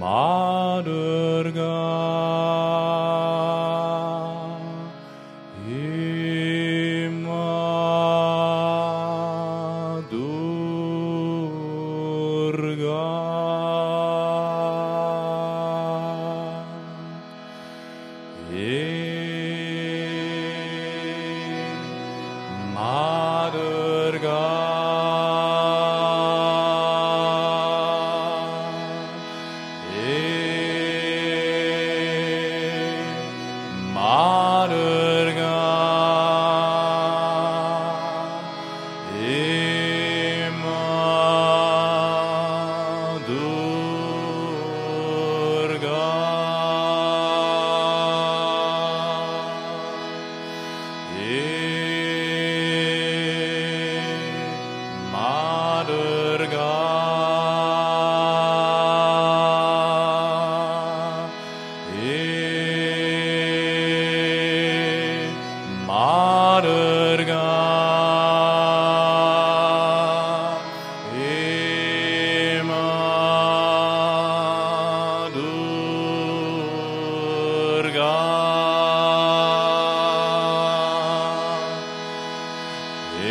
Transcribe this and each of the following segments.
Mother God.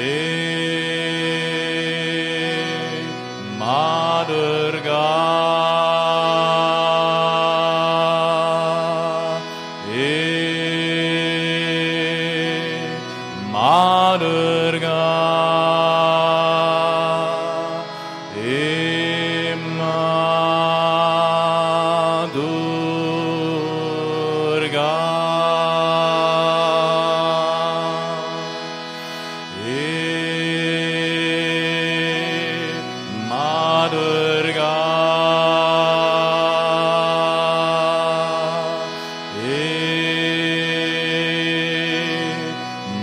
Hey.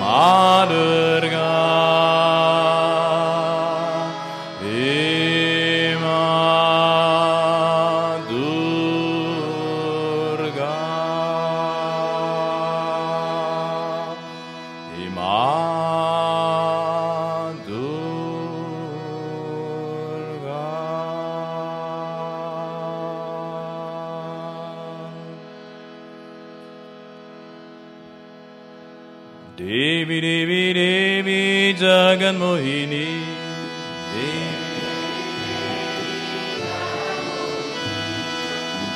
나를 Devi Devi Devi Jagan Mohini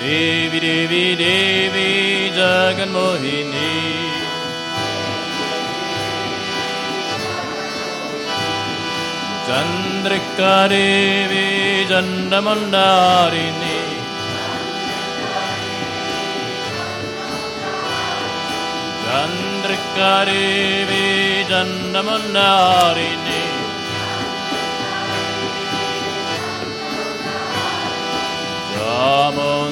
Devi Devi Devi Jagan Mohini Chandrika Devi Jandamandarini Chandrika Karibi Dandamundarini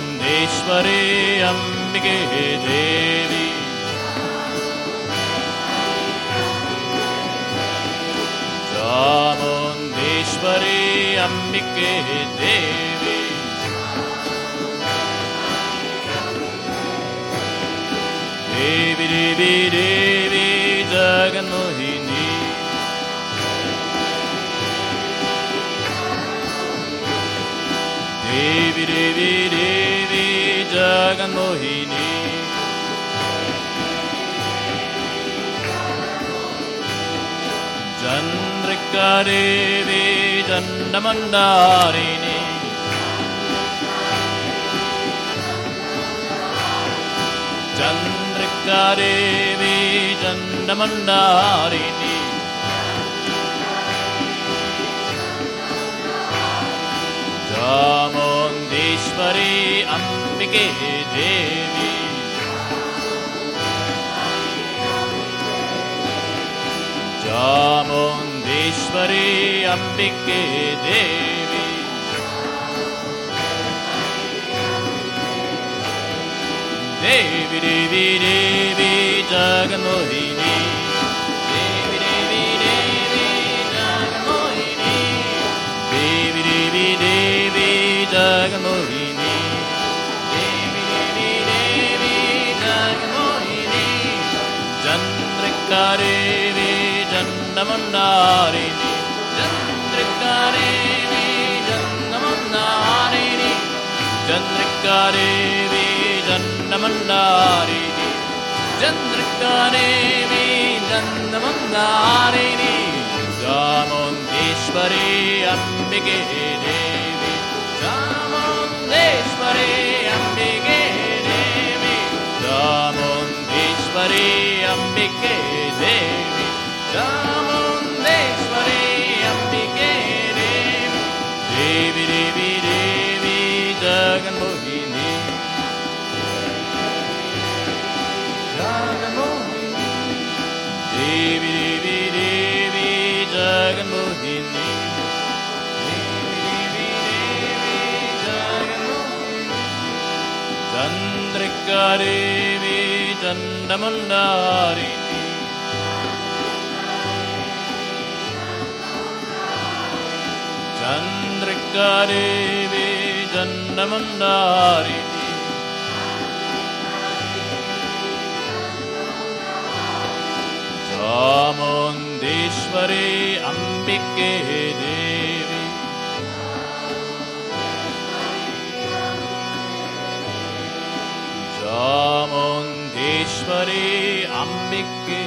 Chamundeshwari Ambike Devi Chamundeshwari Ambike Devi Devi Devi Jaganmohini Devi Devi Devi Jaganmohini Chandrika Devi चण्डमण्डारिणी Devi चण्डमण्डारिणी चामुण्डीश्वरी अम्बिके Devi चामुण्डीश्वरी अम्बिके Devi Baby, baby, baby, Jagamohini. Baby, baby, baby, Jagamohini. Devi Devi Devi Jagamohini. Devi Jagamohini. मंदारिणी चन्द्रकारेणी नन्दमन्दारिणी Chamundeshwari अम्बिके Devi Chamundeshwari अम्बिके Devi Chamundeshwari अम्बिके Devi चामु Garevi Chandamundari Chandrika Devi Chandamundari Chamundeshwari Ambike Devi ईश्वरे अम्बिके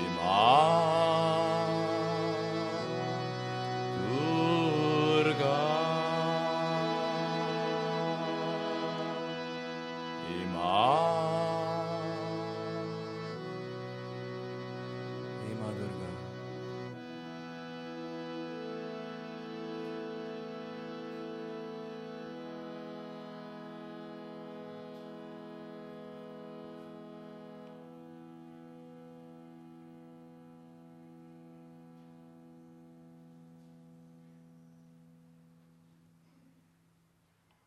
Thema.